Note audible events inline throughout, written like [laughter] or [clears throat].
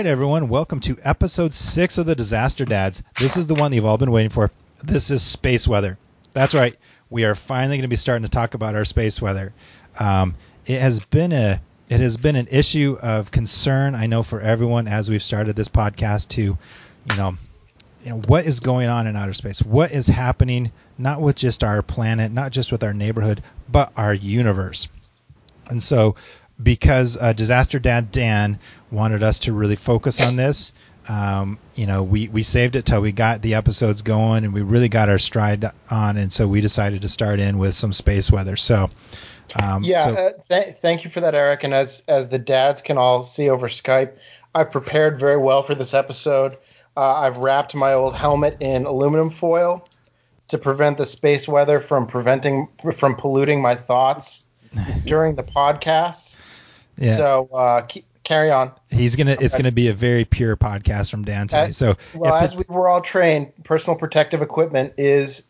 Right, everyone, welcome to episode six of the Disaster Dads. This is the one you've all been waiting for. This is space weather. That's right. We are finally going to be starting to talk about our space weather. Um, it has been a it has been an issue of concern, I know, for everyone as we've started this podcast to, you know, you know what is going on in outer space what is happening not with just our planet not just with our neighborhood but our universe and so because uh, disaster dad dan wanted us to really focus on this. Um, you know we, we saved it till we got the episodes going and we really got our stride on and so we decided to start in with some space weather. So um, yeah so- uh, th- thank you for that eric. And as as the dads can all see over skype i prepared very well for this episode. Uh, I've wrapped my old helmet in aluminum foil to prevent the space weather from preventing from polluting my thoughts [laughs] during the podcast. Yeah. So uh, ke- carry on. he's gonna it's gonna be a very pure podcast from dan today Uh, so Well, as we were all trained, personal protective equipment is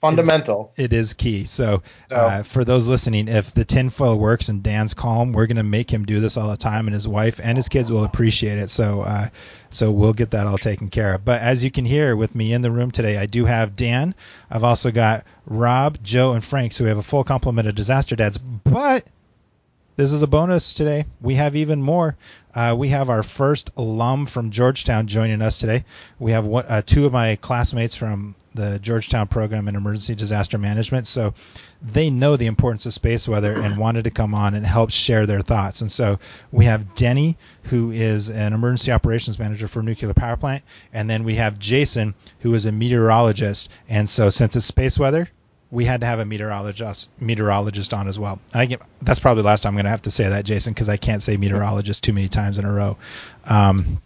fundamental. It is key. So, uh, for those listening, if the tinfoil works and Dan's calm, we're going to make him do this all the time, and his wife and his kids will appreciate it. So, uh, so we'll get that all taken care of. But as you can hear with me in the room today, I do have Dan. I've also got Rob, Joe, and Frank. So we have a full complement of disaster dads. But this is a bonus today. We have even more. Uh, we have our first alum from Georgetown joining us today. We have one, uh, two of my classmates from the Georgetown program in emergency disaster management. So they know the importance of space weather and wanted to come on and help share their thoughts. And so we have Denny, who is an emergency operations manager for a nuclear power plant. And then we have Jason, who is a meteorologist. And so since it's space weather, we had to have a meteorologist meteorologist on as well. And I get, that's probably the last time I'm going to have to say that, Jason, because I can't say meteorologist too many times in a row. Um,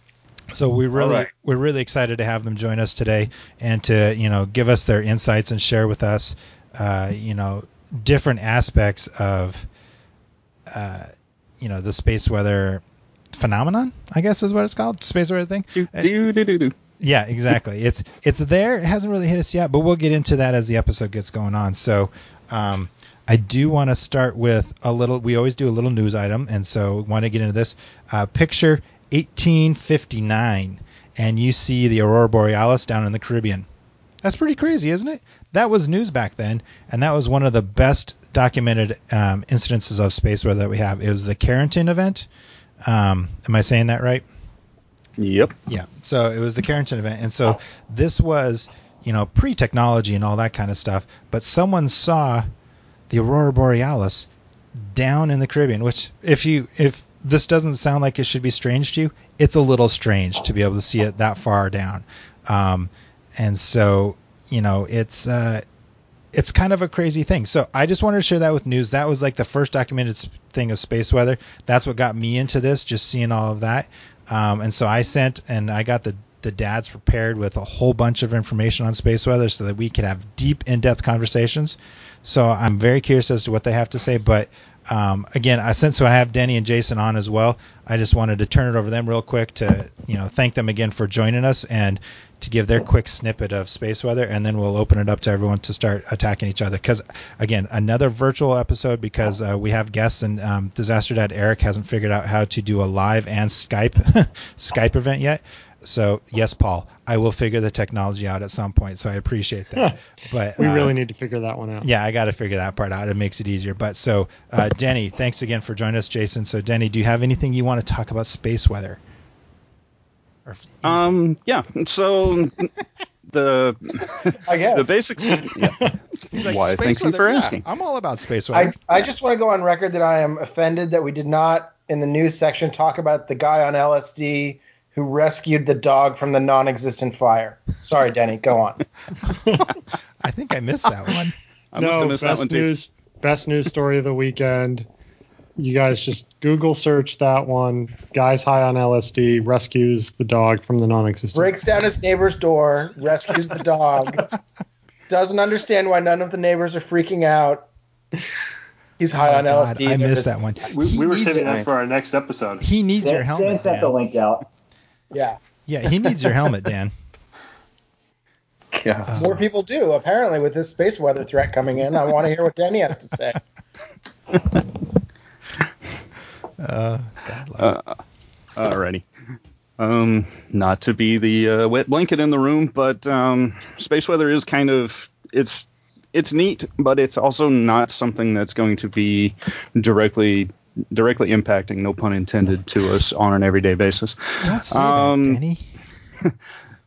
so we really right. we're really excited to have them join us today and to you know give us their insights and share with us uh, you know different aspects of uh, you know the space weather phenomenon. I guess is what it's called, space weather thing. Do, do, do, do, do. Yeah, [laughs] exactly. It's it's there. It hasn't really hit us yet, but we'll get into that as the episode gets going on. So, um, I do want to start with a little. We always do a little news item, and so I want to get into this. Uh, picture 1859, and you see the aurora borealis down in the Caribbean. That's pretty crazy, isn't it? That was news back then, and that was one of the best documented um, incidences of space weather that we have. It was the Carrington event. Um, am I saying that right? Yep. Yeah. So it was the Carrington event, and so this was you know pre-technology and all that kind of stuff. But someone saw the aurora borealis down in the Caribbean, which if you if this doesn't sound like it should be strange to you, it's a little strange to be able to see it that far down. Um, and so you know it's uh, it's kind of a crazy thing. So I just wanted to share that with news. That was like the first documented thing of space weather. That's what got me into this, just seeing all of that. Um, and so I sent and I got the the dads prepared with a whole bunch of information on space weather so that we could have deep, in-depth conversations. So I'm very curious as to what they have to say. But um, again, I since I have Denny and Jason on as well, I just wanted to turn it over to them real quick to you know thank them again for joining us and to give their quick snippet of space weather, and then we'll open it up to everyone to start attacking each other. Because again, another virtual episode because uh, we have guests and um, Disaster Dad Eric hasn't figured out how to do a live and Skype [laughs] Skype event yet. So yes, Paul, I will figure the technology out at some point. So I appreciate that. But We uh, really need to figure that one out. yeah, I got to figure that part out. It makes it easier. But so, uh, Denny, thanks again for joining us, Jason. So, Denny, do you have anything you want to talk about space weather? Or Um. Yeah. So [laughs] the I guess. the basics. [laughs] Yeah. Like, Why? "Space Thank you for weather? Yeah, asking. I'm all about space weather. I, I just want to go on record that I am offended that we did not, in the news section, talk about the guy on LSD who rescued the dog from the non existent fire. Sorry, Denny, go on. [laughs] I think I missed that one. I must have no, missed that best one too. news, best news story of the weekend. You guys just Google search that one. Guys high on LSD rescues the dog from the non-existent. Breaks down his neighbor's door, rescues the dog, [laughs] doesn't understand why none of the neighbors are freaking out. He's high Oh, on God, LSD. I missed just- that one. We, we were needs- saving that for our next episode. He needs your Dan, helmet. Dan sent the link out. Yeah, Yeah, he needs your helmet, Dan. God. Uh, more people do apparently with this space weather threat coming in. I want to hear what Danny has to say. [laughs] Uh, God love it. Uh, alrighty. not to be the uh, wet blanket in the room, but um, space weather is kind of it's it's neat, but it's also not something that's going to be directly directly impacting, no pun intended, to us on an everyday basis. Don't say Um, that, Danny. [laughs]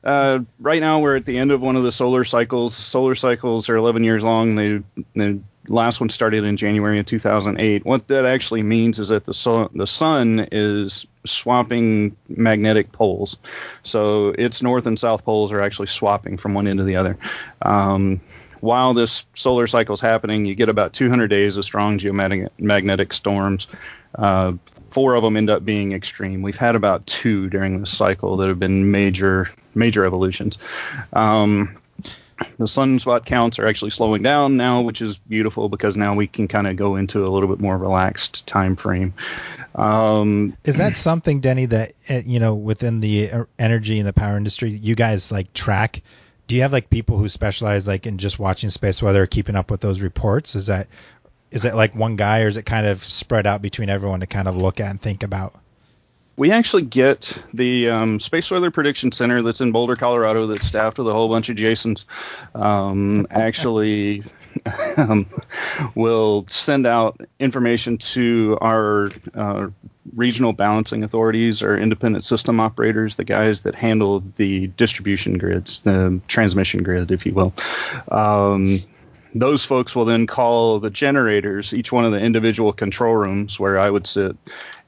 Uh, right now, we're at the end of one of the solar cycles. Solar cycles are 11 years long. They, the last one started in January of 2008. What that actually means is that the sun, the sun is swapping magnetic poles. So its north and south poles are actually swapping from one end to the other. Um, while this solar cycle is happening, you get about 200 days of strong geomagnetic storms. Uh, four of them end up being extreme. We've had about two during this cycle that have been major major evolutions. Um, the sunspot counts are actually slowing down now, which is beautiful because now we can kind of go into a little bit more relaxed time frame. Um, Is that something, Denny, that uh, you know within the uh, energy and the power industry, you guys like track? Do you have like people who specialize like in just watching space weather, keeping up with those reports? Is that is it like one guy, or is it kind of spread out between everyone to kind of look at and think about? We actually get the um, Space Weather Prediction Center that's in Boulder, Colorado, that's staffed with a whole bunch of Jasons. Um, actually, [laughs] um, will send out information to our uh, regional balancing authorities or independent system operators, the guys that handle the distribution grids, the transmission grid, if you will. Um, those folks will then call the generators, each one of the individual control rooms where I would sit,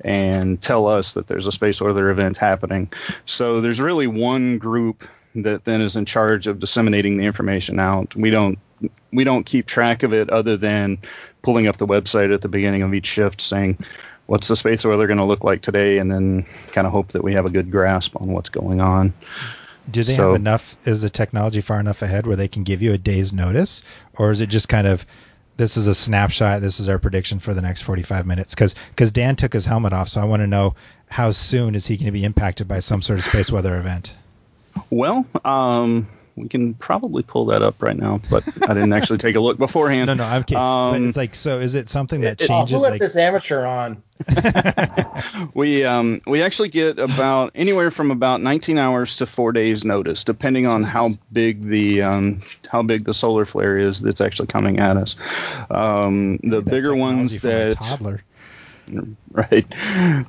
and tell us that there's a space weather event happening. So there's really one group that then is in charge of disseminating the information out. We don't we don't keep track of it other than pulling up the website at the beginning of each shift saying what's the space weather going to look like today and then kind of hope that we have a good grasp on what's going on. Do they So- have enough? Is the technology far enough ahead where they can give you a day's notice, or is it just kind of this is a snapshot? This is our prediction for the next forty-five minutes. Because because Dan took his helmet off, so I want to know how soon is he going to be impacted by some sort of space weather event? Well, um, we can probably pull that up right now, but I didn't actually take a look beforehand. [laughs] No, no, I'm kidding. but Um, it's like, so is it something that it- it- changes? who let like, this amateur on? [laughs] [laughs] We um, we actually get about anywhere from about 19 hours to four days notice, depending on how big the um, how big the solar flare is that's actually coming at us. Um, the that bigger ones technology that toddler. right?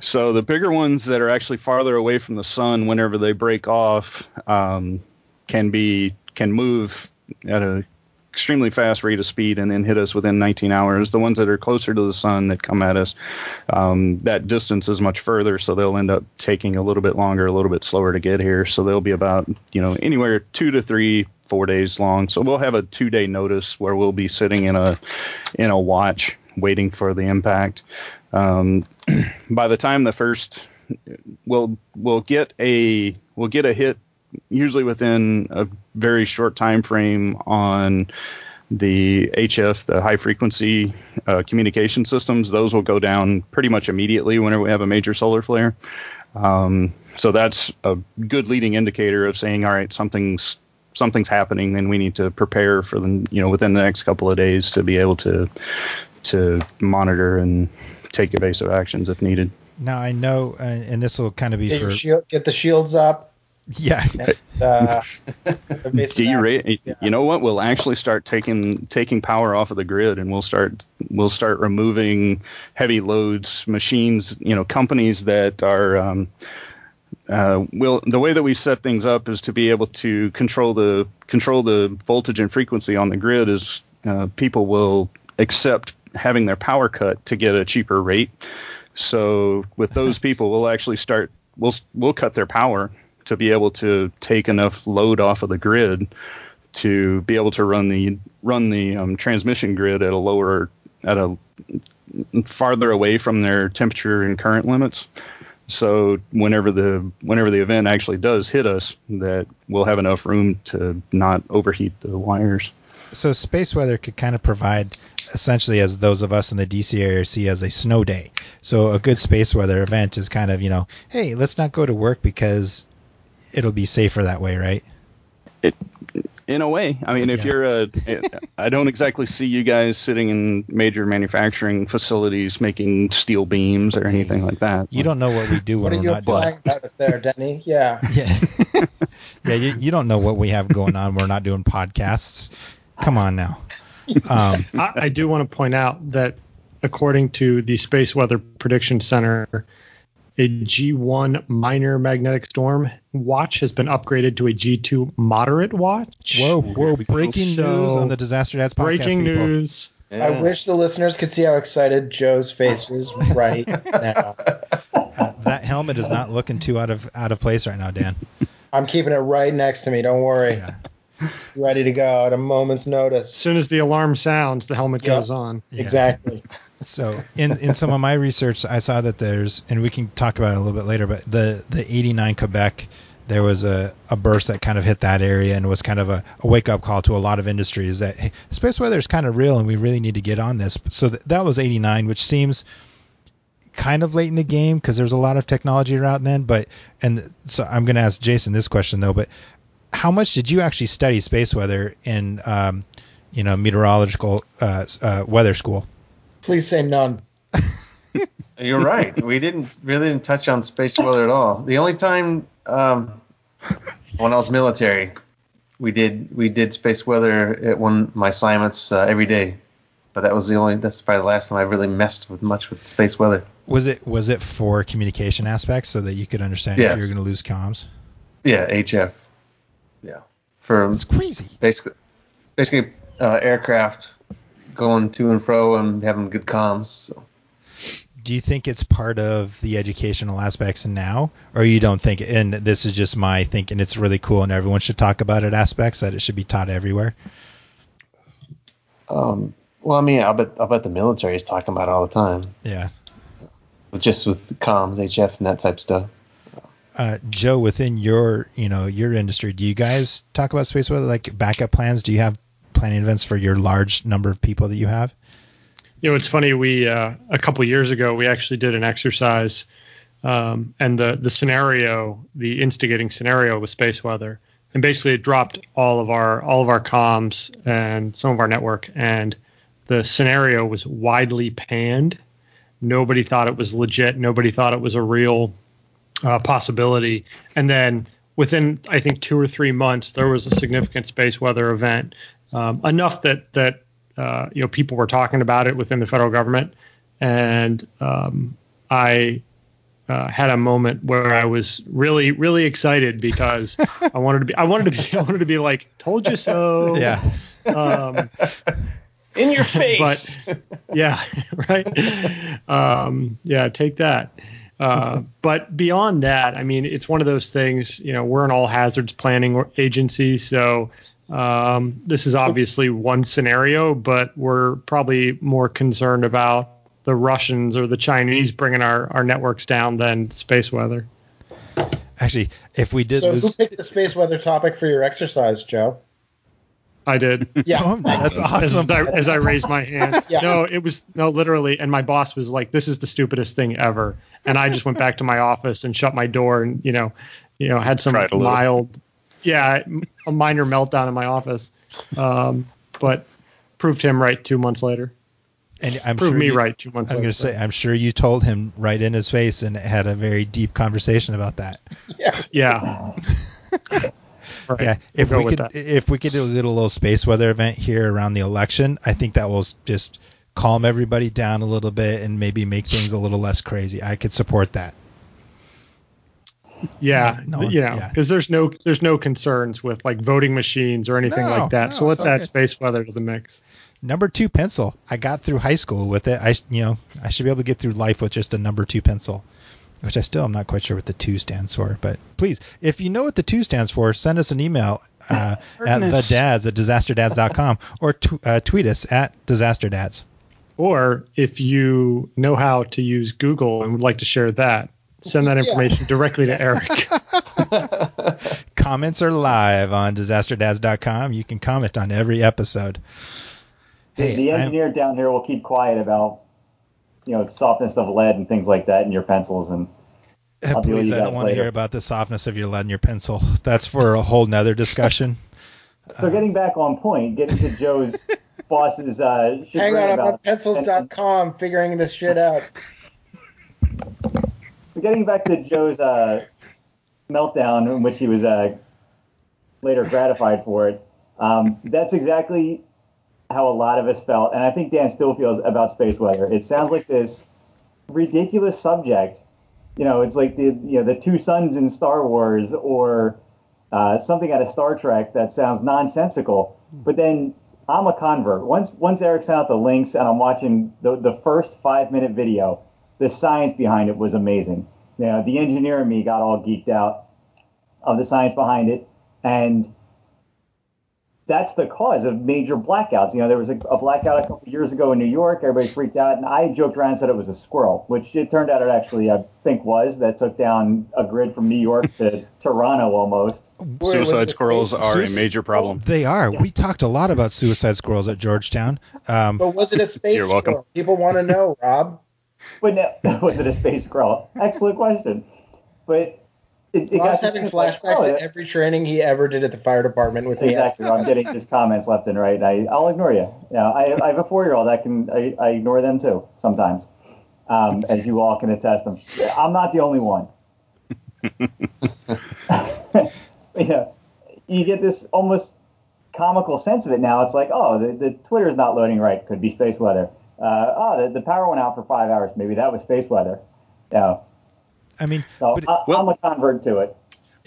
So the bigger ones that are actually farther away from the sun, whenever they break off, um, can be can move at a extremely fast rate of speed and then hit us within 19 hours. The ones that are closer to the sun that come at us, um, that distance is much further, so they'll end up taking a little bit longer, a little bit slower to get here. So they'll be about you know anywhere two to three, four days long. So we'll have a two day notice where we'll be sitting in a in a watch waiting for the impact. Um, [clears throat] by the time the first we'll we'll get a we'll get a hit usually within a very short time frame on the HF, the high frequency uh, communication systems. Those will go down pretty much immediately whenever we have a major solar flare. Um, so that's a good leading indicator of saying, all right, something's something's happening, and we need to prepare for the you know within the next couple of days to be able to to monitor and take evasive actions if needed. Now I know, uh, and this will kind of be Get, for shield, get the shields up. Yeah. Uh, [laughs] Do you rate? You know what? We'll actually start taking taking power off of the grid, and we'll start we'll start removing heavy loads, machines. You know, companies that are. Um, uh, will the way that we set things up is to be able to control the control the voltage and frequency on the grid. Is uh, people will accept having their power cut to get a cheaper rate. So with those [laughs] people, we'll actually start we'll we'll cut their power to be able to take enough load off of the grid to be able to run the run the um, transmission grid at a lower at a farther away from their temperature and current limits. So whenever the whenever the event actually does hit us, that we'll have enough room to not overheat the wires. So space weather could kind of provide essentially as those of us in the DC area see as a snow day. So a good space weather event is kind of, you know, hey, let's not go to work because it'll be safer that way, right? In a way, I mean, if Yeah. you're a, I don't exactly see you guys sitting in major manufacturing facilities making steel beams or anything like that. You don't know what we do What when are we're you not doing. implying about us there, Denny? Yeah. [laughs] Yeah, yeah. You, you don't know what we have going on. We're not doing podcasts. Come on now. Um, I, I do want to point out that according to the Space Weather Prediction Center, a G1 minor magnetic storm watch has been upgraded to a G2 moderate watch. whoa, whoa! Breaking So, news on the Disaster Dads podcast. Breaking people. news. I wish the listeners could see how excited Joe's face is right [laughs] now. Uh, that helmet is not looking too out of out of place right now, Dan. I'm keeping it right next to me. Don't worry. Yeah. Ready to go at a moment's notice. As soon as the alarm sounds, the helmet Yeah. goes on. Yeah. Exactly. [laughs] So in, in some of my research, I saw that there's, and we can talk about it a little bit later, but the, the 89 Quebec, there was a, a burst that kind of hit that area and was kind of a, a wake up call to a lot of industries that hey, space weather is kind of real and we really need to get on this. So th- that was 89, which seems kind of late in the game because there's a lot of technology around then. But, and so I'm going to ask Jason this question though, but how much did you actually study space weather in, um, you know, meteorological uh, uh, weather school? Please say none. [laughs] You're right. We didn't really didn't touch on space weather at all. The only time um, when I was military, we did we did space weather at one of my assignments uh, every day. But that was the only. That's probably the last time I really messed with much with space weather. Was it was it for communication aspects so that you could understand if you were going to lose comms? Yeah, HF. Yeah, for It's crazy. basically basically uh, aircraft going to and fro and having good comms. So. Do you think it's part of the educational aspects now, or you don't think? And this is just my thinking. It's really cool, and everyone should talk about it. Aspects that it should be taught everywhere. Um, well, I mean, I bet I bet the military is talking about it all the time, Yeah. just with comms, HF, and that type of stuff. Uh, Joe, within your you know your industry, do you guys talk about space weather like backup plans? Do you have planning events for your large number of people that you have? You know, it's funny. We uh, a couple years ago we actually did an exercise, um, and the the scenario, the instigating scenario, was space weather, and basically it dropped all of our all of our comms and some of our network, and the scenario was widely panned. Nobody thought it was legit. Nobody thought it was a real uh, possibility. And then within, I think, two or three months, there was a significant space weather event, um, enough that that uh, you know people were talking about it within the federal government, and um, I. Uh, had a moment where I was really, really excited because [laughs] I wanted to be, I wanted to be, [laughs] I wanted to be like, told you so. [laughs] Yeah. Um, In your face. yeah, right. Um, yeah, take that. Uh, but beyond that, I mean, it's one of those things. You know, we're an all hazards planning agency, so um, this is obviously one scenario, but we're probably more concerned about the Russians or the Chinese bringing our, our networks down than space weather. Actually, if we did so who picked the space weather topic for your exercise, Joe? I did. Yeah. Oh, [laughs] that's as, awesome. I, as I raised my hand. [laughs] Yeah. No, it was no literally, and my boss was like, "This is the stupidest thing ever," and I just went back to my office and shut my door, and you know, you know, had some Cried little. mild, yeah, a minor meltdown in my office, um, but proved him right two months later. And I'm Proved sure me you- right two months I'm going to say, I'm sure you told him right in his face and had a very deep conversation about that. Yeah. yeah. [laughs] Right. Yeah, if We'll we could, that. if we could do a little, little space weather event here around the election, I think that will just calm everybody down a little bit and maybe make things a little less crazy. I could support that. Yeah, No, you know, yeah. because there's no there's no concerns with like voting machines or anything No, like that. so let's add good. space weather to the mix. Number two pencil. I got through high school with it. I, you know, I should be able to get through life with just a number two pencil, which I still am not quite sure what the two stands for. But please, if you know what the two stands for, send us an email [laughs] uh, at the dads at disasterdads.com or tw- uh, tweet us at disasterdads. Or if you know how to use Google and would like to share that, send that Yeah. information directly to Eric. [laughs] [laughs] Comments are live on disasterdads.com. You can comment on every episode. The, the I'm- engineer down here will keep quiet about, you know, softness of lead and things like that in your pencils. And I'll Please, you I don't guys want to hear about the softness of your lead in your pencil. [laughs] That's for a whole nother discussion. So getting back on point, getting to Joe's boss's uh, shit Hang on, I'm on about- pencils.com figuring this shit out. Getting back to Joe's uh, meltdown, in which he was uh, later gratified for it, um, that's exactly how a lot of us felt, and I think Dan still feels about space weather. It sounds like this ridiculous subject. You know, it's like the you know the two suns in Star Wars, or uh, something out of Star Trek that sounds nonsensical. But then I'm a convert. Once once Eric sent out the links, and I'm watching the the first five minute video, the science behind it was amazing. You know, the engineer in me got all geeked out of the science behind it, and that's the cause of major blackouts. You know, there was a, a blackout a couple years ago in New York. Everybody freaked out, and I joked around and said it was a squirrel, which it turned out it actually, I think, was. That took down a grid from New York to [laughs] Toronto almost. Suicide squirrels space- are a major problem. They are. We talked a lot about suicide squirrels at Georgetown. Um, But was it a [laughs] space You're welcome. squirrel? People want to know, Rob. But [laughs] no, was it a space squirrel? Excellent question. But it, it Rob's having it's like, flashbacks oh, to every training he ever did at the fire department with me. Exactly. I'm getting just comments left and right. I, I'll ignore you. Yeah, I, I have a four-year-old. I can I, I ignore them too sometimes, um, as you all can attest. I'm, I'm not the only one. [laughs] yeah, you get this almost comical sense of it now. It's like, oh, the, the Twitter's not loading right. Could be space weather. Uh, oh, the, the power went out for five hours. Maybe that was space weather. Yeah. I mean, So but I, well- I'm a convert to it.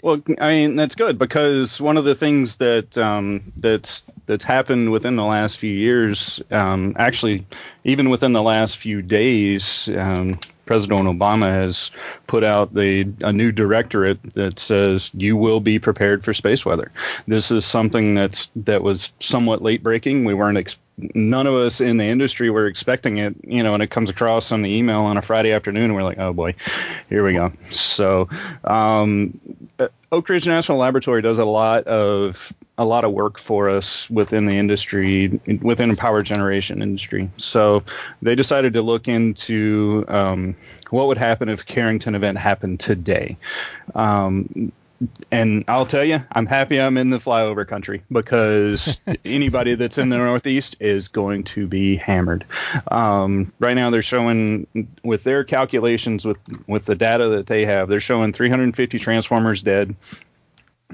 Well, I mean that's good because one of the things that um, that's that's happened within the last few years, um, actually, even within the last few days, um, President Obama has put out the a new directorate that says you will be prepared for space weather. This is something that's that was somewhat late breaking. We weren't ex- none of us in the industry were expecting it, you know, and it comes across on the email on a Friday afternoon, and we're like, oh boy, here we go. So, um, uh, Oak Ridge National Laboratory does a lot of a lot of work for us within the industry, within the power generation industry. So they decided to look into um, what would happen if Carrington event happened today. Um, and I'll tell you, I'm happy I'm in the flyover country because [laughs] anybody that's in the Northeast is going to be hammered. Um, right now, they're showing with their calculations with with the data that they have, they're showing 350 transformers dead,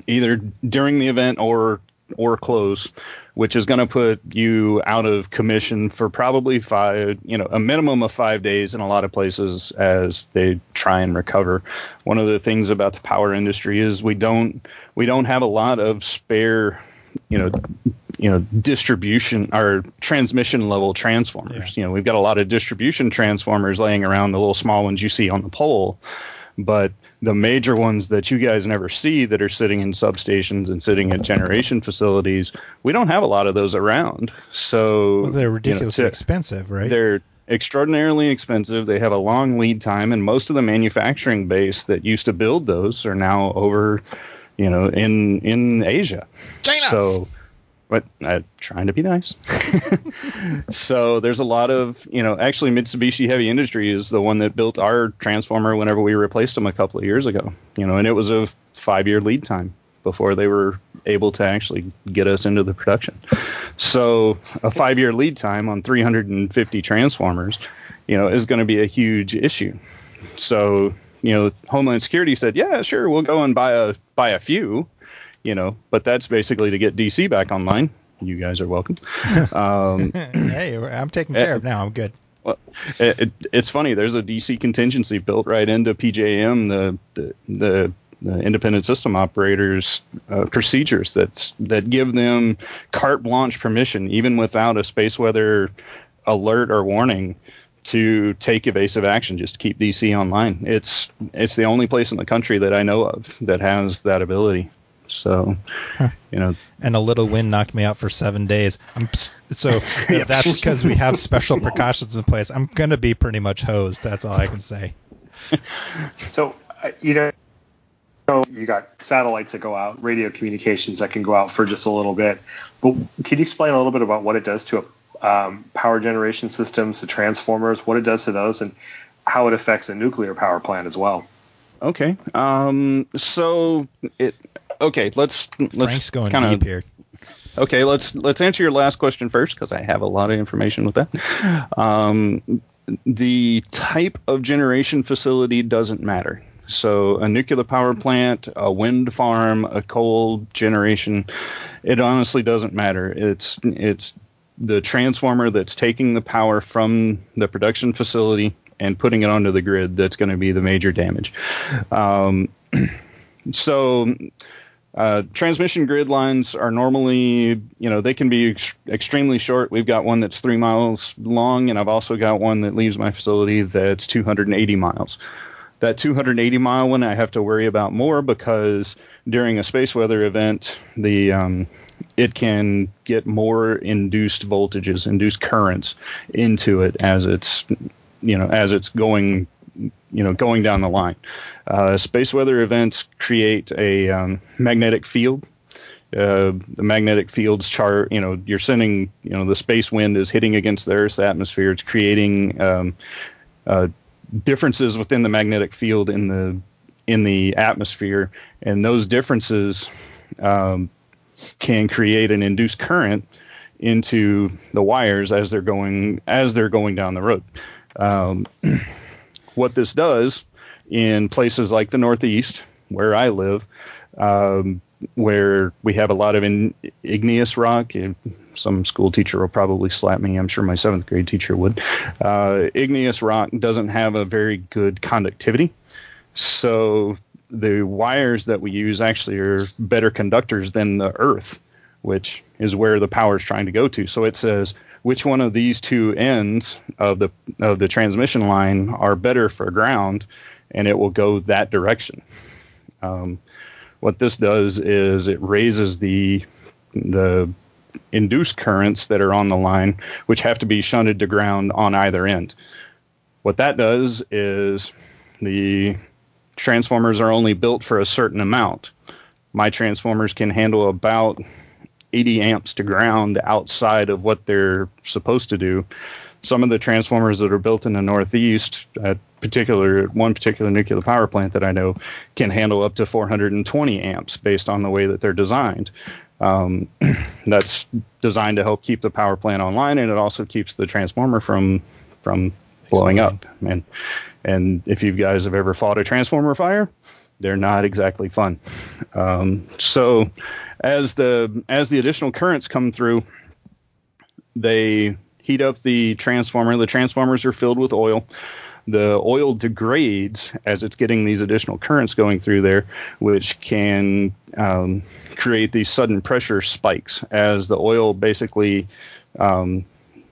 either during the event or or close, which is going to put you out of commission for probably five, you know, a minimum of five days in a lot of places as they try and recover. One of the things about the power industry is we don't we don't have a lot of spare, you know, you know, distribution or transmission level transformers. You know, we've got a lot of distribution transformers laying around, the little small ones you see on the pole, but the major ones that you guys never see that are sitting in substations and sitting at generation facilities, we don't have a lot of those around. So well, they're you know, ridiculously to- expensive, right? they're extraordinarily expensive. They have a long lead time, and most of the manufacturing base that used to build those are now over, you know, in in Asia. China. So, but uh, trying to be nice. [laughs] so there's a lot of, you know, actually Mitsubishi Heavy Industry is the one that built our transformer whenever we replaced them a couple of years ago. You know, and it was a five year lead time before they were able to actually get us into the production. So a five year lead time on 350 transformers, you know, is going to be a huge issue. So, you know, Homeland Security said, yeah, sure, we'll go and buy a buy a few, you know, but that's basically to get DC back online. You guys are welcome. [laughs] Um, hey, I'm taken care of now. I'm good. it, it, it's funny. There's a DC contingency built right into PJM, the the, the, the independent system operators uh, procedures that's that give them carte blanche permission, even without a space weather alert or warning, to take evasive action just to keep DC online. It's it's the only place in the country that I know of that has that ability. So, you know, And a little wind knocked me out for seven days. I'm s- so [laughs] that's because we have special precautions in place. I'm gonna be pretty much hosed. That's all I can say. [laughs] So uh, you know, so you got satellites that go out, radio communications that can go out for just a little bit. But can you explain a little bit about what it does to um, power generation systems, the transformers, what it does to those, and how it affects a nuclear power plant as well? Okay. Um. So it. Okay. Let's let's kind of here. Okay, let's let's answer your last question first because I have a lot of information with that. Um, the type of generation facility doesn't matter. So a nuclear power plant, a wind farm, a coal generation, it honestly doesn't matter. It's it's the transformer that's taking the power from the production facility and putting it onto the grid that's going to be the major damage. Um, [clears throat] so uh, transmission grid lines are normally, you know, they can be ex- extremely short. We've got one that's three miles long, and I've also got one that leaves my facility that's 280 miles. That 280 mile one I have to worry about more because during a space weather event, the um, it can get more induced voltages, induced currents into it as it's, you know, as it's going you know going down the line. Uh, space weather events create a um, magnetic field. Uh, the magnetic fields chart, you know, you're sending, you know, the space wind is hitting against the Earth's atmosphere. It's creating um, uh, differences within the magnetic field in the in the atmosphere, and those differences um, can create an induced current into the wires as they're going as they're going down the road. Um, [clears throat] what this does in places like the Northeast, where I live, um, where we have a lot of in, igneous rock. Some school teacher will probably slap me. I'm sure my seventh grade teacher would. Uh, igneous rock doesn't have a very good conductivity. So the wires that we use actually are better conductors than the earth, which is where the power is trying to go to. So it says which one of these two ends of the of the transmission line are better for ground, and it will go that direction. Um, what this does is it raises the the induced currents that are on the line, which have to be shunted to ground on either end. What that does is the transformers are only built for a certain amount. My transformers can handle about 80 amps to ground outside of what they're supposed to do. Some of the transformers that are built in the Northeast, at particular one particular nuclear power plant that I know, can handle up to 420 amps based on the way that they're designed. Um, [clears throat] that's designed to help keep the power plant online, and it also keeps the transformer from from blowing up. And and if you guys have ever fought a transformer fire, they're not exactly fun. Um, so as the as the additional currents come through, they heat up the transformer. The transformers are filled with oil. The oil degrades as it's getting these additional currents going through there, which can um, create these sudden pressure spikes as the oil basically um,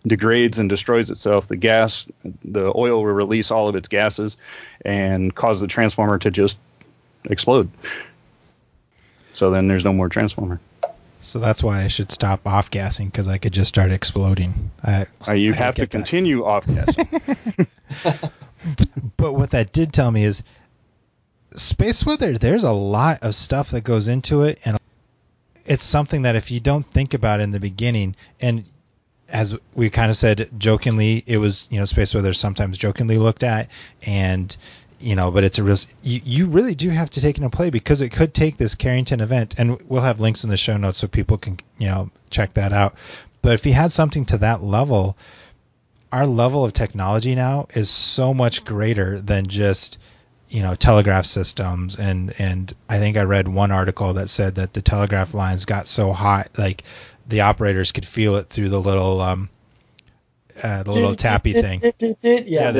degrades and destroys itself. The gas, the oil will release all of its gases and cause the transformer to just explode. So then there's no more transformer. So that's why I should stop off gassing because I could just start exploding. I, uh, you I have to continue off gassing. [laughs] but what that did tell me is space weather. There's a lot of stuff that goes into it, and it's something that if you don't think about in the beginning, and as we kind of said jokingly, it was you know space weather sometimes jokingly looked at, and you know, but it's a real. You, you really do have to take into play because it could take this Carrington event, and we'll have links in the show notes so people can you know check that out. But if you had something to that level, our level of technology now is so much greater than just you know telegraph systems and and I think I read one article that said that the telegraph lines got so hot like the operators could feel it through the little um, uh, the little tappy thing. Yeah,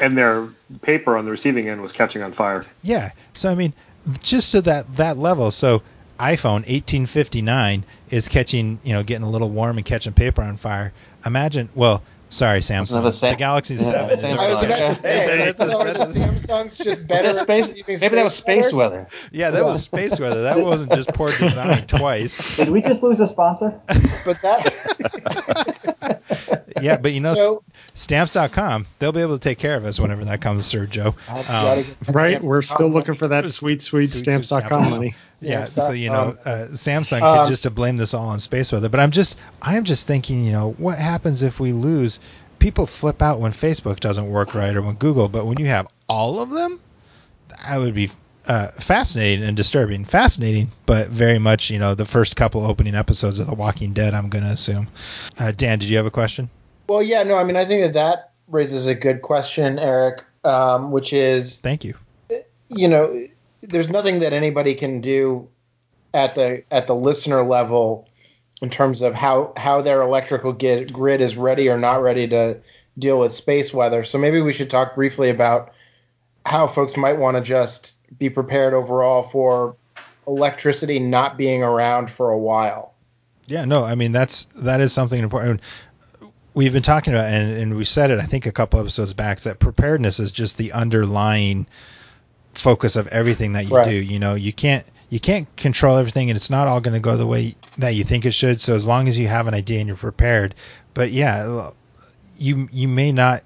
and their paper on the receiving end was catching on fire. Yeah, so I mean, just to that that level. So iPhone 1859 is catching, you know, getting a little warm and catching paper on fire. Imagine, well, Sorry, Samsung. Sam- the Galaxy yeah, 7. I was about to say, so Samsung's just better. Was that space? Maybe that was space weather. Yeah, that was space weather. That wasn't just poor design twice. Did we just lose a sponsor? But that. [laughs] [laughs] yeah, but you know, So- stamps.com, they'll be able to take care of us whenever that comes through, Joe. Um, Right? We're still looking for that sweet, sweet, Sweet, stamps.com sweet stamps. money. yeah, Stamps so you know, dot uh, Samsung Um, could just to blame this all on space weather. But I'm just, I'm just thinking, you know, what happens if we lose? People flip out when Facebook doesn't work right or when Google, but when you have all of them, that would be uh, fascinating and disturbing. Fascinating, but very much you know the first couple opening episodes of The Walking Dead. I'm going to assume. Uh, Dan, did you have a question? Well, yeah, no, I mean, I think that that raises a good question, Eric, um, which is, Thank you. you know, there's nothing that anybody can do at the at the listener level in terms of how how their electrical grid, grid is ready or not ready to deal with space weather. So maybe we should talk briefly about how folks might want to just be prepared overall for electricity not being around for a while. Yeah, no, I mean that's that is something important. We've been talking about, and, and we said it, I think, a couple episodes back, that preparedness is just the underlying focus of everything that you Right. do. You know, you can't you can't control everything, and it's not all going to go the way that you think it should. So as long as you have an idea and you're prepared, but yeah, you you may not.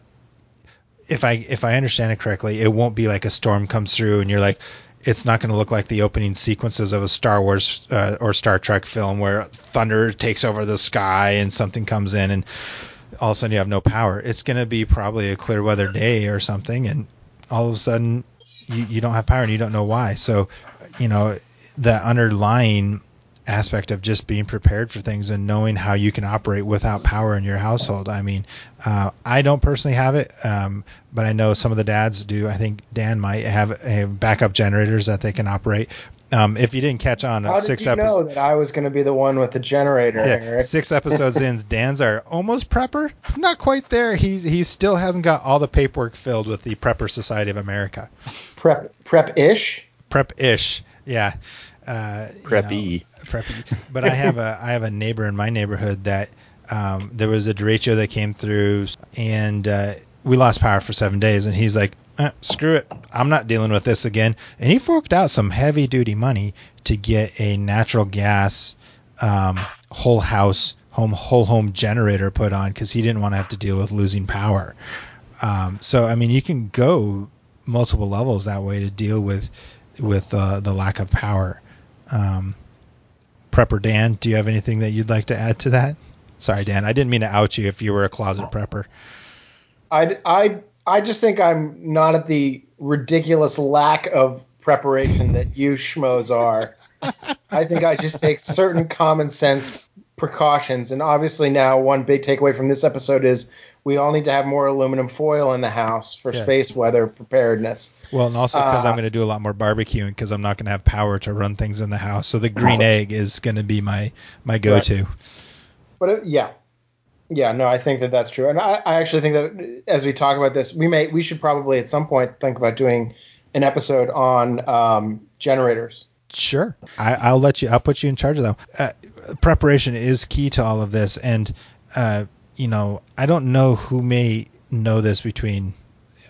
If I if I understand it correctly, it won't be like a storm comes through and you're like, it's not going to look like the opening sequences of a Star Wars uh, or Star Trek film where thunder takes over the sky and something comes in and all of a sudden you have no power. It's going to be probably a clear weather day or something, and all of a sudden you, you don't have power and you don't know why. So, you know, the underlying aspect of just being prepared for things and knowing how you can operate without power in your household. I mean, uh, I don't personally have it, um, but I know some of the dads do. I think Dan might have, have backup generators that they can operate. Um, if you didn't catch on, uh, How did six you episodes. know that I was going to be the one with the generator, Yeah, six episodes in, [laughs] Dan's are almost prepper, not quite there. He's he still hasn't got all the paperwork filled with the Prepper Society of America. Prep prep ish. Prep ish, yeah. Uh, you Preppy. know, preppy. But I have a [laughs] I have a neighbor in my neighborhood that um, there was a derecho that came through, and uh, we lost power for seven days. And he's like, eh, "Screw it, I'm not dealing with this again." And he forked out some heavy duty money to get a natural gas um, whole house home whole home generator put on because he didn't want to have to deal with losing power. Um, so I mean, you can go multiple levels that way to deal with with uh, the lack of power. Um, prepper Dan, do you have anything that you'd like to add to that? Sorry, Dan, I didn't mean to out you if you were a closet prepper. I, I, I just think I'm not at the ridiculous lack of preparation that you schmoes are. I think I just take certain common sense precautions. And obviously, now one big takeaway from this episode is we all need to have more aluminum foil in the house for Yes. space weather preparedness. Well, and also because Uh, I'm going to do a lot more barbecuing because I'm not going to have power to run things in the house. So the green egg is going to be my my go-to. But it, yeah, yeah, no, I think that that's true, and I, I actually think that as we talk about this, we may we should probably at some point think about doing an episode on um, generators. Sure, I, I'll let you. I'll put you in charge of that. Uh, preparation is key to all of this, and uh, you know, I don't know who may know this between.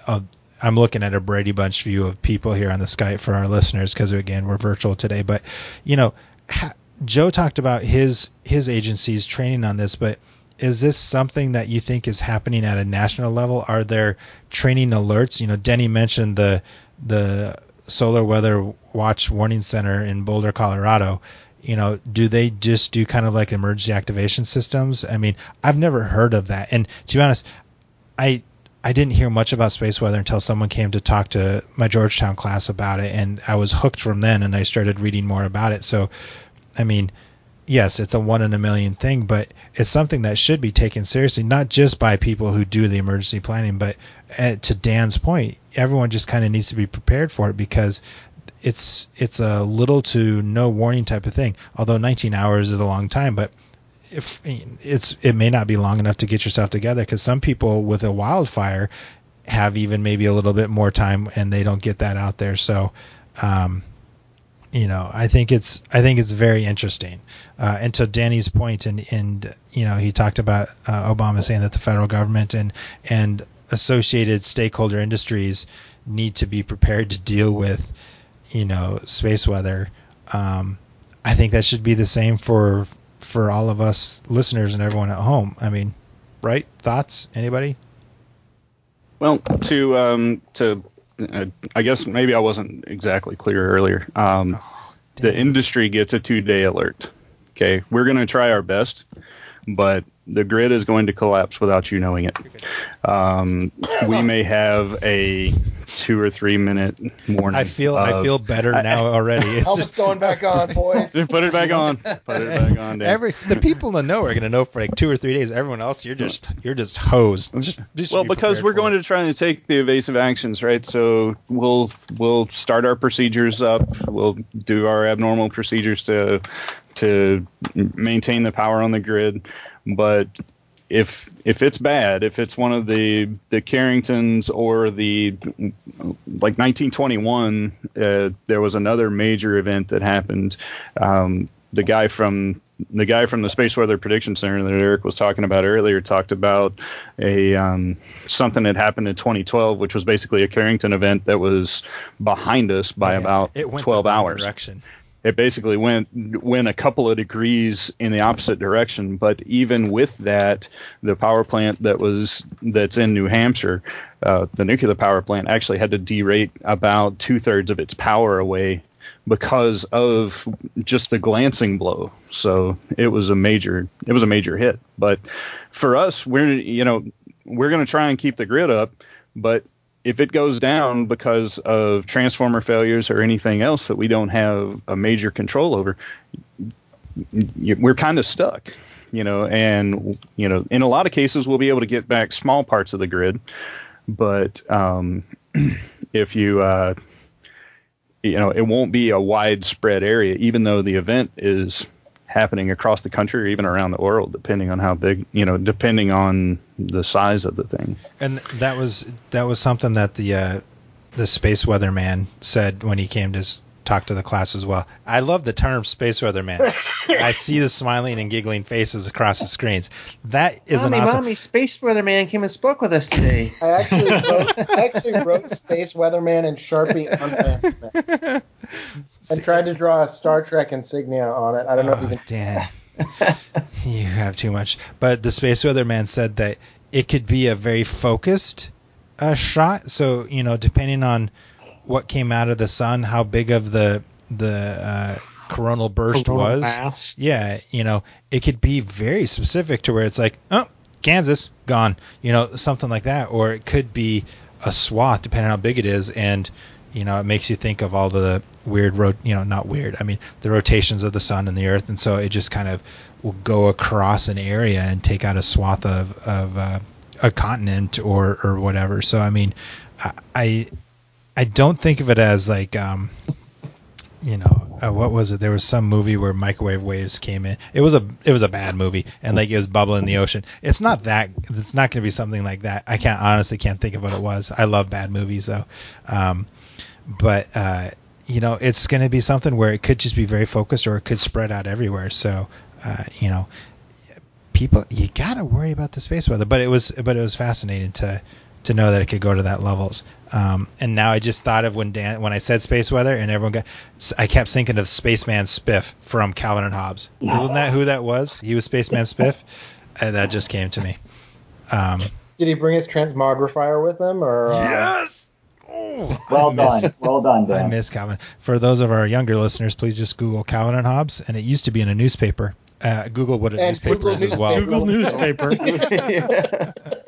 Uh, I'm looking at a Brady Bunch view of people here on the Skype for our listeners because again we're virtual today. But you know, ha- Joe talked about his his agency's training on this, but is this something that you think is happening at a national level? Are there training alerts? You know, Denny mentioned the the Solar Weather Watch Warning Center in Boulder, Colorado. You know, do they just do kind of like emergency activation systems? I mean, I've never heard of that. And to be honest, I I didn't hear much about space weather until someone came to talk to my Georgetown class about it, and I was hooked from then, and I started reading more about it. So, I mean, yes, it's a one in a million thing, but it's something that should be taken seriously, not just by people who do the emergency planning, but uh, to Dan's point, everyone just kind of needs to be prepared for it because it's it's a little to no warning type of thing. Although 19 hours is a long time, but if it's it may not be long enough to get yourself together because some people with a wildfire have even maybe a little bit more time and they don't get that out there. So, um, you know, I think it's I think it's very interesting. Uh, and to Danny's point, and and you know, he talked about uh, Obama saying that the federal government and and associated stakeholder industries need to be prepared to deal with, you know, space weather. Um, I think that should be the same for for all of us listeners and everyone at home. I mean, right? Thoughts? Anybody? Well, to um, to uh, I guess maybe I wasn't exactly clear earlier. Um, the industry gets a two-day alert. Okay, we're going to try our best, but the grid is going to collapse without you knowing it. Um, we [laughs] may have a two or three minute warning. I feel I feel better now already. It's Helmet's just going back on, [laughs] boys. Put it back on. Put it back on. Dan. every the people that know are going to know for like two or three days. Everyone else, you're just you're just hosed. Just, just well, because we're going to try and take the evasive actions, right? So we'll we'll start our procedures up. We'll do our abnormal procedures to to maintain the power on the grid. But if if it's bad, if it's one of the the Carringtons or the like 1921, uh, there was another major event that happened. Um, the guy from the guy from the Space Weather Prediction Center that Eric was talking about earlier talked about a um, something that happened in 2012, which was basically a Carrington event that was behind us by about it went 12 the hours Direction. It basically went went a couple of degrees in the opposite direction. But even with that, the power plant that was that's in New Hampshire, uh, the nuclear power plant actually had to derate about two thirds of its power away because of just the glancing blow. So it was a major it was a major hit. But for us, we're you know we're going to try and keep the grid up, but if it goes down because of transformer failures or anything else that we don't have a major control over, we're kind of stuck, you know. And you know, in a lot of cases, we'll be able to get back small parts of the grid, but um, [clears throat] if you uh, you know, it won't be a widespread area, even though the event is happening across the country or even around the world, depending on how big, you know, depending on the size of the thing. And that was that was something that the uh, the space weatherman said when he came to talk to the class as well. I love the term space weatherman. [laughs] I see the smiling and giggling faces across the screens. That is mommy, an awesome. mommy, Space Weatherman came and spoke with us today. [laughs] I actually wrote, I actually wrote Space Weatherman and Sharpie on it [laughs] and tried to draw a Star Trek insignia on it. I don't know if you Oh, can. Dan, you have too much. But the space weatherman said that it could be a very focused uh, shot. So you know, depending on what came out of the sun, how big of the the uh, coronal burst Coronal was. mass. Yeah, you know, it could be very specific to where it's like, oh, Kansas gone, you know, something like that, or it could be a swath, depending on how big it is, and you know, it makes you think of all the weird rot, you know, not weird. I mean, the rotations of the sun and the Earth, and so it just kind of will go across an area and take out a swath of of uh, a continent or or whatever. So I mean, I I, I don't think of it as like um, you know, uh, what was it? There was some movie where microwave waves came in. It was a it was a bad movie, and like it was bubbling in the ocean. It's not that. It's not going to be something like that. I can't honestly can't think of what it was. I love bad movies though, um, but uh, you know, it's going to be something where it could just be very focused, or it could spread out everywhere. So, uh, you know, people you got to worry about the space weather. But it was but it was fascinating to to know that it could go to that levels. Um, and now I just thought of when Dan when I said space weather and everyone got I kept thinking of Spaceman Spiff from Calvin and Hobbes. Wasn't that who that was? He was Spaceman Spiff. And that just came to me. Um, Did he bring his transmogrifier with him, or uh, yes. Oh, Well miss- done. Well done, I Dan. miss Calvin. For those of our younger listeners, please just Google Calvin and Hobbes, and it used to be in a newspaper. Uh, Google what a And newspaper Google is as well. Google newspaper. [laughs] [laughs]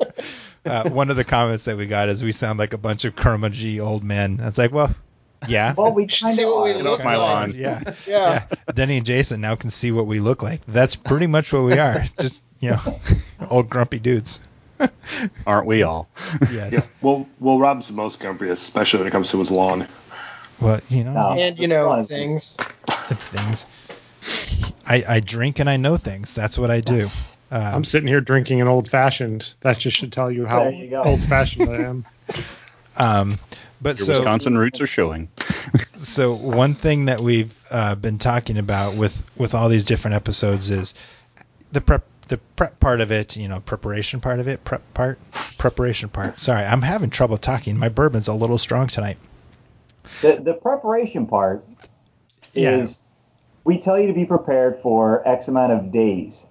Uh, one of the comments that we got is we sound like a bunch of curmudgeonly old men. It's like, well, yeah. Well, we See kind of what we are. look off my like. lawn. Yeah. [laughs] Yeah. yeah. Denny and Jason now can see what we look like. That's pretty much what we are. [laughs] Just, you know, [laughs] old grumpy dudes. Aren't we all? Yes. Yeah. Well, well, Rob's the most grumpy, especially when it comes to his lawn. Well, you know, No. And you know things. things. I, I drink and I know things. That's what I do. Uh, I'm sitting here drinking an old fashioned. That just should tell you how you old fashioned I am. [laughs] um, but Your so Wisconsin roots are showing. [laughs] so one thing that we've uh, been talking about with with all these different episodes is the prep the prep part of it you know preparation part of it prep part preparation part sorry i'm having trouble talking my bourbon's a little strong tonight The, the preparation part Yeah. is we tell you to be prepared for X amount of days.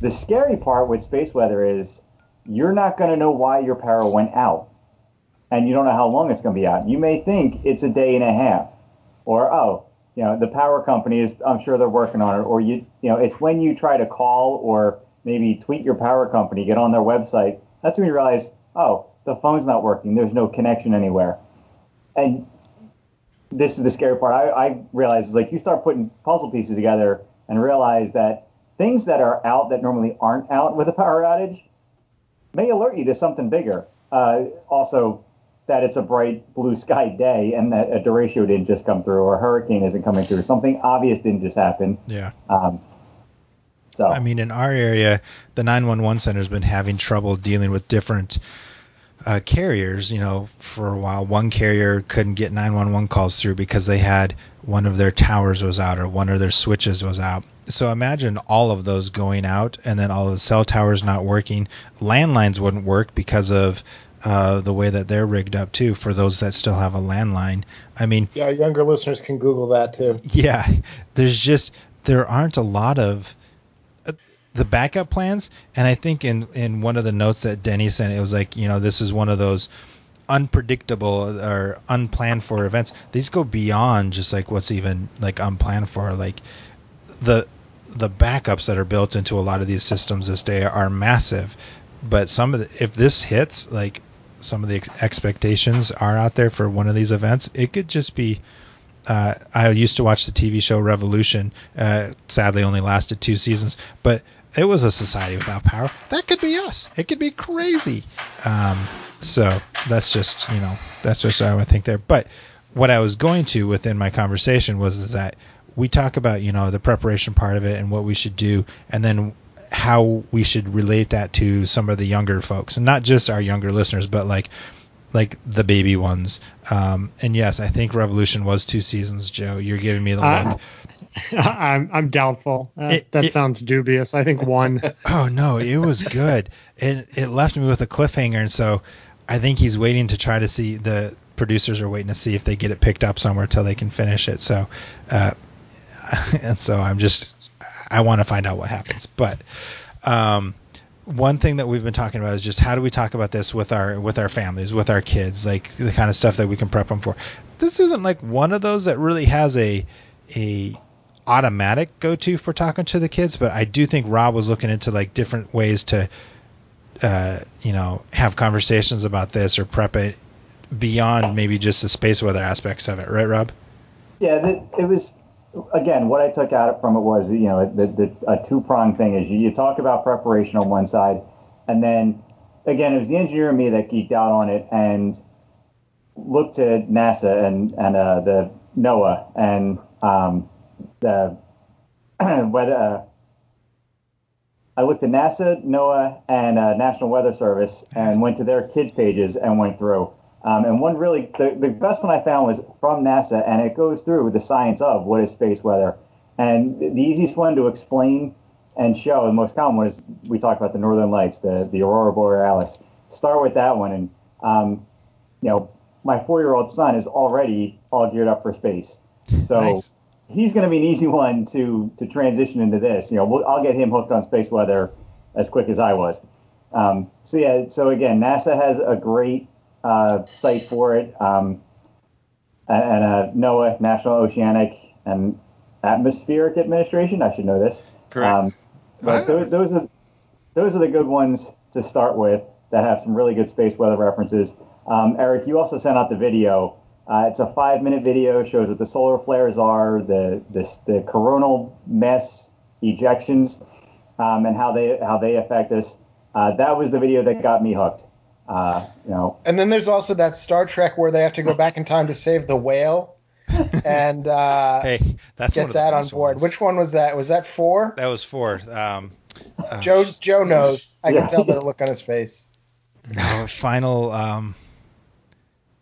The scary part with space weather is you're not going to know why your power went out. And you don't know how long it's going to be out. You may think it's a day and a half. Or, oh, you know, the power company is, I'm sure they're working on it. Or, you, you know, it's when you try to call or maybe tweet your power company, get on their website. That's when you realize, oh, the phone's not working. There's no connection anywhere. And this is the scary part. I, I realize like you start putting puzzle pieces together and realize that things that are out that normally aren't out with a power outage may alert you to something bigger. Uh, also, that it's a bright blue sky day and that a derecho didn't just come through or a hurricane isn't coming through. Something obvious didn't just happen. Yeah. Um, so I mean, in our area, the 911 center has been having trouble dealing with different uh, carriers. You know, for a while, one carrier couldn't get 911 calls through because they had one of their towers was out or one of their switches was out. So imagine all of those going out and then all the cell towers not working. Landlines wouldn't work because of uh, the way that they're rigged up too. For those that still have a landline, I mean, Yeah, younger listeners can Google that too. [laughs] yeah, there's just there aren't a lot of the backup plans, and I think in in one of the notes that Denny sent, it was like you know this is one of those unpredictable or unplanned for events. These go beyond just like what's even like unplanned for. Like the the backups that are built into a lot of these systems this day are massive, but some of the, if this hits like some of the ex- expectations are out there for one of these events, it could just be uh, I used to watch the TV show Revolution. Uh, sadly, only lasted two seasons, but it was a society without power. That could be us. It could be crazy. Um, so that's just you know that's just what I would think there. But what I was going to within my conversation was is that we talk about you know the preparation part of it and what we should do, and then how we should relate that to some of the younger folks, and not just our younger listeners, but like like the baby ones. Um, and yes, I think Revolution was two seasons. Joe, you're giving me the Uh, look. [laughs] I'm I'm doubtful. Uh, It- that it- sounds dubious. I think one. [laughs] Oh no, it was good. it it left me with a cliffhanger, and so I think he's waiting to try to see the producers are waiting to see if they get it picked up somewhere till they can finish it. So, uh, [laughs] and so I'm just I want to find out what happens. But um, one thing that we've been talking about is just how do we talk about this with our with our families, with our kids, like the kind of stuff that we can prep them for. This isn't like one of those that really has a a automatic go to for talking to the kids, but I do think Rob was looking into like different ways to uh, you know, have conversations about this or prep it beyond maybe just the space weather aspects of it, right, Rob? Yeah, it was again what I took out from it was you know the, the a two prong thing is you, you talk about preparation on one side, and then again it was the engineer in me that geeked out on it and looked to NASA and and uh, the NOAA and um, the [clears throat] weather. Uh, I looked at NASA, NOAA, and uh, National Weather Service, and went to their kids pages and went through. Um, and one really, the, the best one I found was from NASA, and it goes through the science of what is space weather. And the easiest one to explain and show, the most common one is we talk about the northern lights, the, the aurora borealis. Start with that one. And, um, you know, my four year old son is already all geared up for space. So Nice. he's going to be an easy one to, to transition into this. You know, we'll, I'll get him hooked on space weather as quick as I was. Um, so, yeah, so again, NASA has a great uh, site for it, um, and uh, NOAA, National Oceanic and Atmospheric Administration. I should know this. Correct. Um, but those, those are those are the good ones to start with that have some really good space weather references. Um, Eric, you also sent out the video. Uh, it's a five minute video, shows what the solar flares are, the this, the coronal mass ejections, um, and how they how they affect us. Uh, that was the video that got me hooked. Uh, you know, And then there's also that Star Trek where they have to go back in time to save the whale, [laughs] and uh, Hey, that's one get that on board. ones. Which one was that? Was that four? That was four. Um, uh, Joe Joe knows. I Yeah. can tell by the look on his face. no, final. Um,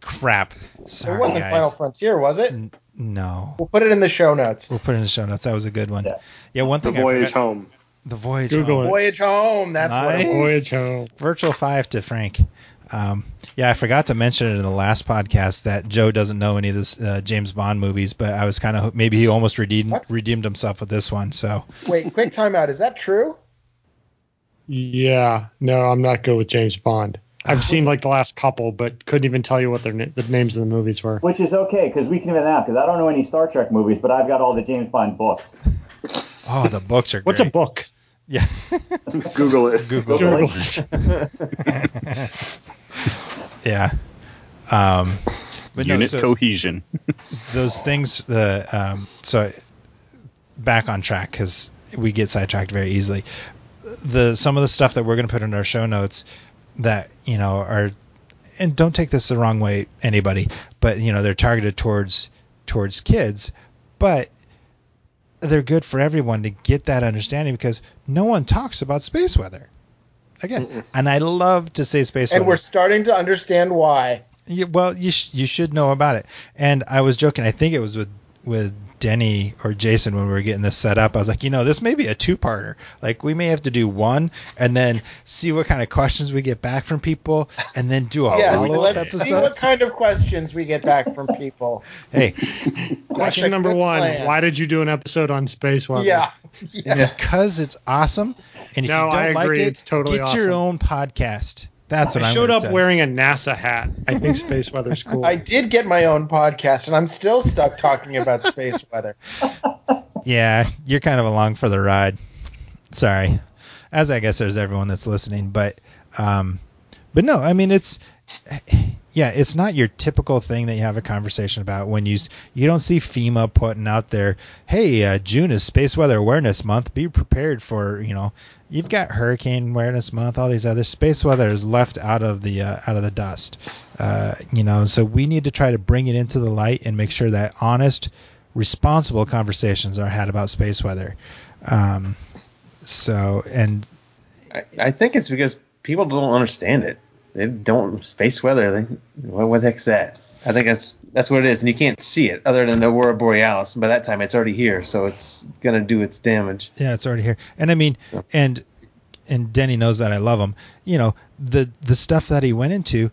crap. Sorry, it wasn't guys. Final Frontier, was it? N- no. We'll put it in the show notes. We'll put it in the show notes. That was a good one. Yeah. Yeah, one The thing. I voyage forgot- home. The voyage. Google home. it. Voyage home. That's what it Nice. was. Voyage home. Virtual five to Frank. Um, yeah, I forgot to mention it in the last podcast that Joe doesn't know any of this uh, James Bond movies, but I was kind of maybe he almost redeemed What? redeemed himself with this one. So Wait, quick timeout. Is that true? Yeah, no, I'm not good with James Bond. I've seen like the last couple, but couldn't even tell you what their na- the names of the movies were. which is okay because we can even out because I don't know any Star Trek movies, but I've got all the James Bond books. [laughs] oh, the books are What's a book? Yeah. [laughs] Google it. Google Google it. [laughs] it. [laughs] Yeah. Um, but no, Unit so cohesion. those things. The um, so back on track because we get sidetracked very easily. The some of the stuff that we're going to put in our show notes that you know are, and don't take this the wrong way, anybody, but you know they're targeted towards towards kids, but they're good for everyone to get that understanding because no one talks about space weather. Again, and I love to say space And weather. we're starting to understand why. Yeah, well, you sh- you should know about it. And I was joking. I think it was with with Denny or Jason when we were getting this set up. I was like, you know, this may be a two parter. Like we may have to do one and then see what kind of questions we get back from people, and then do a yes, follow up let's see what kind of questions we get back from people. [laughs] Hey, Question number one: plan. Why did you do an episode on space weather? Yeah. yeah. because it's awesome, and if No, you don't I like it, It's totally get your own podcast. That's what I I'm showed up tell. wearing a NASA hat. I think [laughs] space weather's cool. I did get my own podcast, and I'm still stuck talking about space [laughs] weather. Yeah, you're kind of along for the ride. Sorry, as I guess there's everyone that's listening, but um, but no, I mean it's yeah, it's not your typical thing that you have a conversation about when you you don't see FEMA putting out there, hey, uh, June is Space Weather Awareness Month. Be prepared for you know you've got Hurricane Awareness Month, all these other space weather is left out of the uh, out of the dust. Uh, you know, so we need to try to bring it into the light and make sure that honest, responsible conversations are had about space weather. Um, so and I, I think it's because people don't understand it. They don't space weather. They, what, what the heck's that? I think that's that's what it is, and you can't see it other than the aurora borealis. By that time, it's already here, so it's gonna do its damage. Yeah, it's already here. And I mean, Yeah. and and Denny knows that I love him. You know, the the stuff that he went into,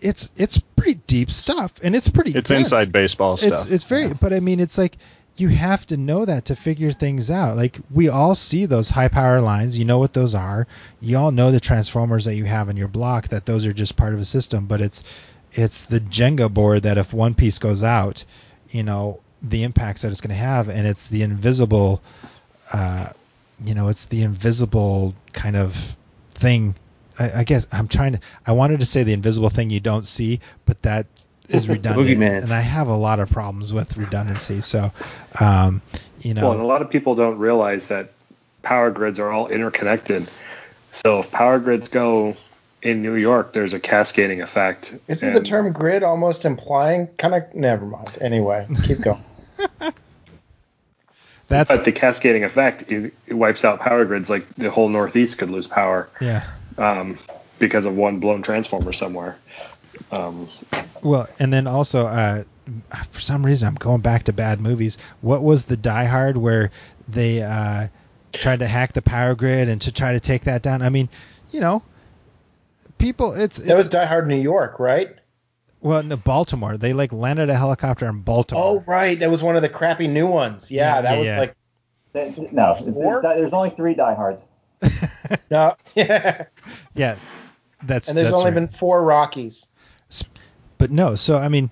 it's it's pretty deep stuff, and it's pretty. It's dense. inside baseball It's stuff. it's very, but I mean, it's like you have to know that to figure things out. Like we all see those high power lines. You know what those are. You all know the transformers that you have in your block. That those are just part of a system. But it's it's the Jenga board that if one piece goes out, you know the impacts that it's going to have, and it's the invisible. Uh, you know, it's the invisible kind of thing. I, I guess I'm trying to. I wanted to say the invisible thing you don't see, but that is [laughs] redundant, and I have a lot of problems with redundancy. So, um, you know, Well, and a lot of people don't realize that power grids are all interconnected. So if power grids go in New York, there's a cascading effect. Isn't the term grid almost implying kind of? Never mind. Anyway, keep going. [laughs] that's But the cascading effect it, it wipes out power grids. Like the whole Northeast could lose power yeah. um, because of one blown transformer somewhere. Um, Well, and then also, uh, for some reason, I'm going back to bad movies. What was the Die Hard where they uh, tried to hack the power grid and to try to take that down? I mean, you know, people. It's, That was Die Hard New York, right? well, no, Baltimore. They like landed a helicopter in Baltimore. Oh, right. That was one of the crappy new ones. Yeah, Yeah, that yeah, was yeah. like That- No, Four? there's only three diehards. [laughs] no. Yeah. [laughs] yeah, that's and there's that's only right. been four Rockies. But no. So I mean,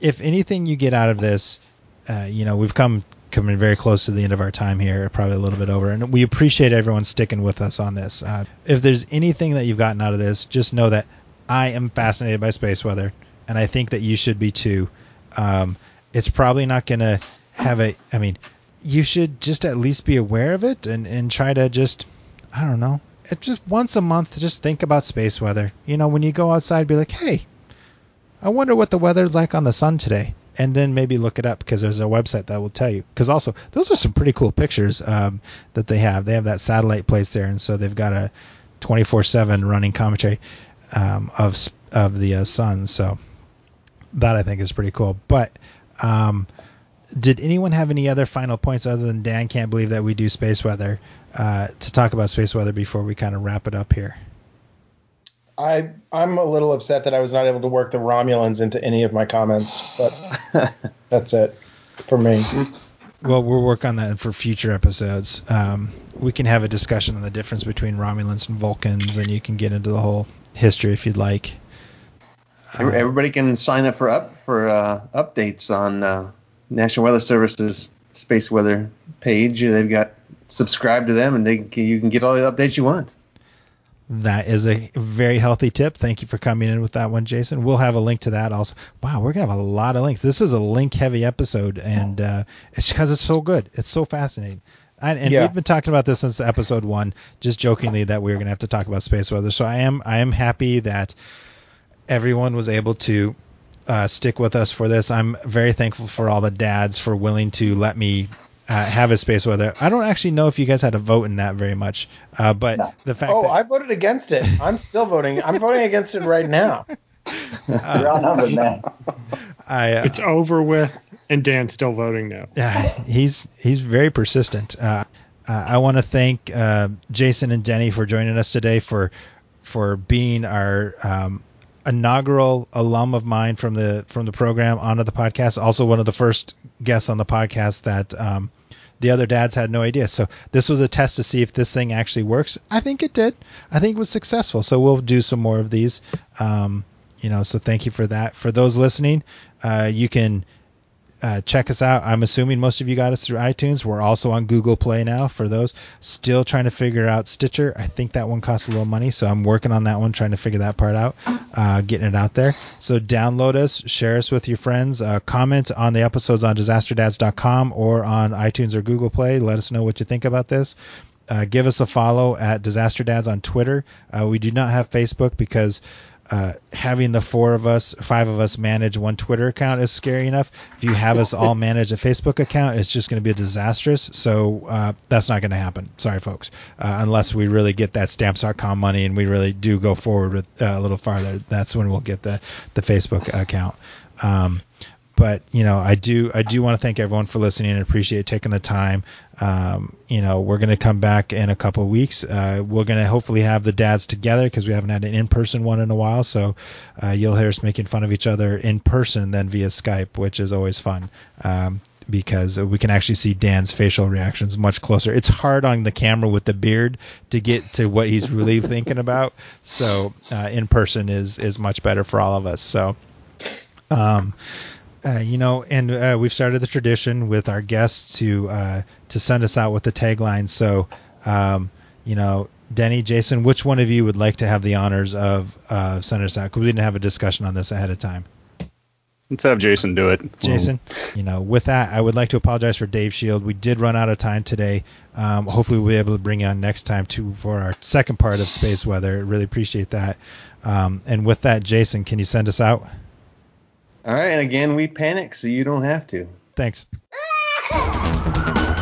if anything you get out of this, uh, you know, we've come coming very close to the end of our time here, probably a little bit over, and we appreciate everyone sticking with us on this. Uh, if there's anything that you've gotten out of this, just know that I am fascinated by space weather, and I think that you should be too. Um, it's probably not going to have a. I mean, you should just at least be aware of it and and try to just, I don't know, just once a month, just think about space weather. You know, when you go outside, be like, hey, I wonder what the weather's like on the sun today. And then maybe look it up because there's a website that will tell you. Because also, those are some pretty cool pictures um, that they have. They have that satellite placed there, and so they've got a 24/7 running commentary um, of of the uh, sun. So that I think is pretty cool. But um, did anyone have any other final points other than Dan can't believe that we do space weather uh, to talk about space weather before we kind of wrap it up here? I I'm a little upset that I was not able to work the Romulans into any of my comments, but [laughs] that's it for me. Well, we'll work on that for future episodes. Um, we can have a discussion on the difference between Romulans and Vulcans, and you can get into the whole history if you'd like. Every- Everybody can sign up for up for uh, updates on uh, National Weather Service's space weather page. They've got subscribe to them, and they can, you can get all the updates you want. That is a very healthy tip. Thank you for coming in with that one, Jason. We'll have a link to that also. Wow, we're gonna have a lot of links. This is a link-heavy episode, and uh, it's because it's so good. It's so fascinating. And, and Yeah. we've been talking about this since episode one, just jokingly that we were gonna have to talk about space weather. So I am I am happy that everyone was able to uh, stick with us for this. I'm very thankful for all the dads for willing to let me uh, have a space weather. I don't actually know if you guys had a vote in that very much, uh, but No. the fact Oh, that I voted against it. I'm still voting. I'm voting against it right now. [laughs] You're outnumbered, man. I, uh, It's over with, and Dan's still voting no. yeah, he's he's very persistent. Uh, uh, I want to thank uh, Jason and Denny for joining us today for for being our um, inaugural alum of mine from the from the program onto the podcast. Also, one of the first guests on the podcast that um, the other dads had no idea. So this was a test to see if this thing actually works. I think it did. I think it was successful. So we'll do some more of these. Um, you know, so thank you for that. For those listening, uh, you can uh, check us out. I'm assuming most of you got us through iTunes. We're also on Google Play now for those. Still trying to figure out Stitcher. I think that one costs a little money, so I'm working on that one, trying to figure that part out, uh, getting it out there. So download us, share us with your friends, uh, comment on the episodes on disasterdads.com or on iTunes or Google Play. Let us know what you think about this. Uh, give us a follow at Disaster Dads on Twitter. Uh, we do not have Facebook because uh, having the four of us, five of us manage one Twitter account is scary enough. If you have us all manage a Facebook account, it's just going to be disastrous. So uh, that's not going to happen. Sorry, folks. Uh, unless we really get that stamps.com money and we really do go forward with uh, a little farther, that's when we'll get the the Facebook account. Um, but you know i do i do want to thank everyone for listening and appreciate taking the time. Um, you know we're going to come back in a couple weeks. Uh, we're going to hopefully have the dads together because we haven't had an in-person one in a while. So uh, you'll hear us making fun of each other in person than via skype which is always fun um, because we can actually see dan's facial reactions much closer. It's hard on the camera with the beard to get to what he's really thinking about. So uh, in person is is much better for all of us. So um, uh, you know, and uh, we've started the tradition with our guests to uh, to send us out with the tagline. So, um, you know, Denny, Jason, which one of you would like to have the honors of uh, sending us out? Because we didn't have a discussion on this ahead of time. Let's have Jason do it. Jason, you know, with that, I would like to apologize for Dave Shield. We did run out of time today. Um, hopefully, we'll be able to bring you on next time too for our second part of space weather. Really appreciate that. Um, and with that, Jason, can you send us out? All right, and again, we panic so you don't have to. Thanks. [laughs]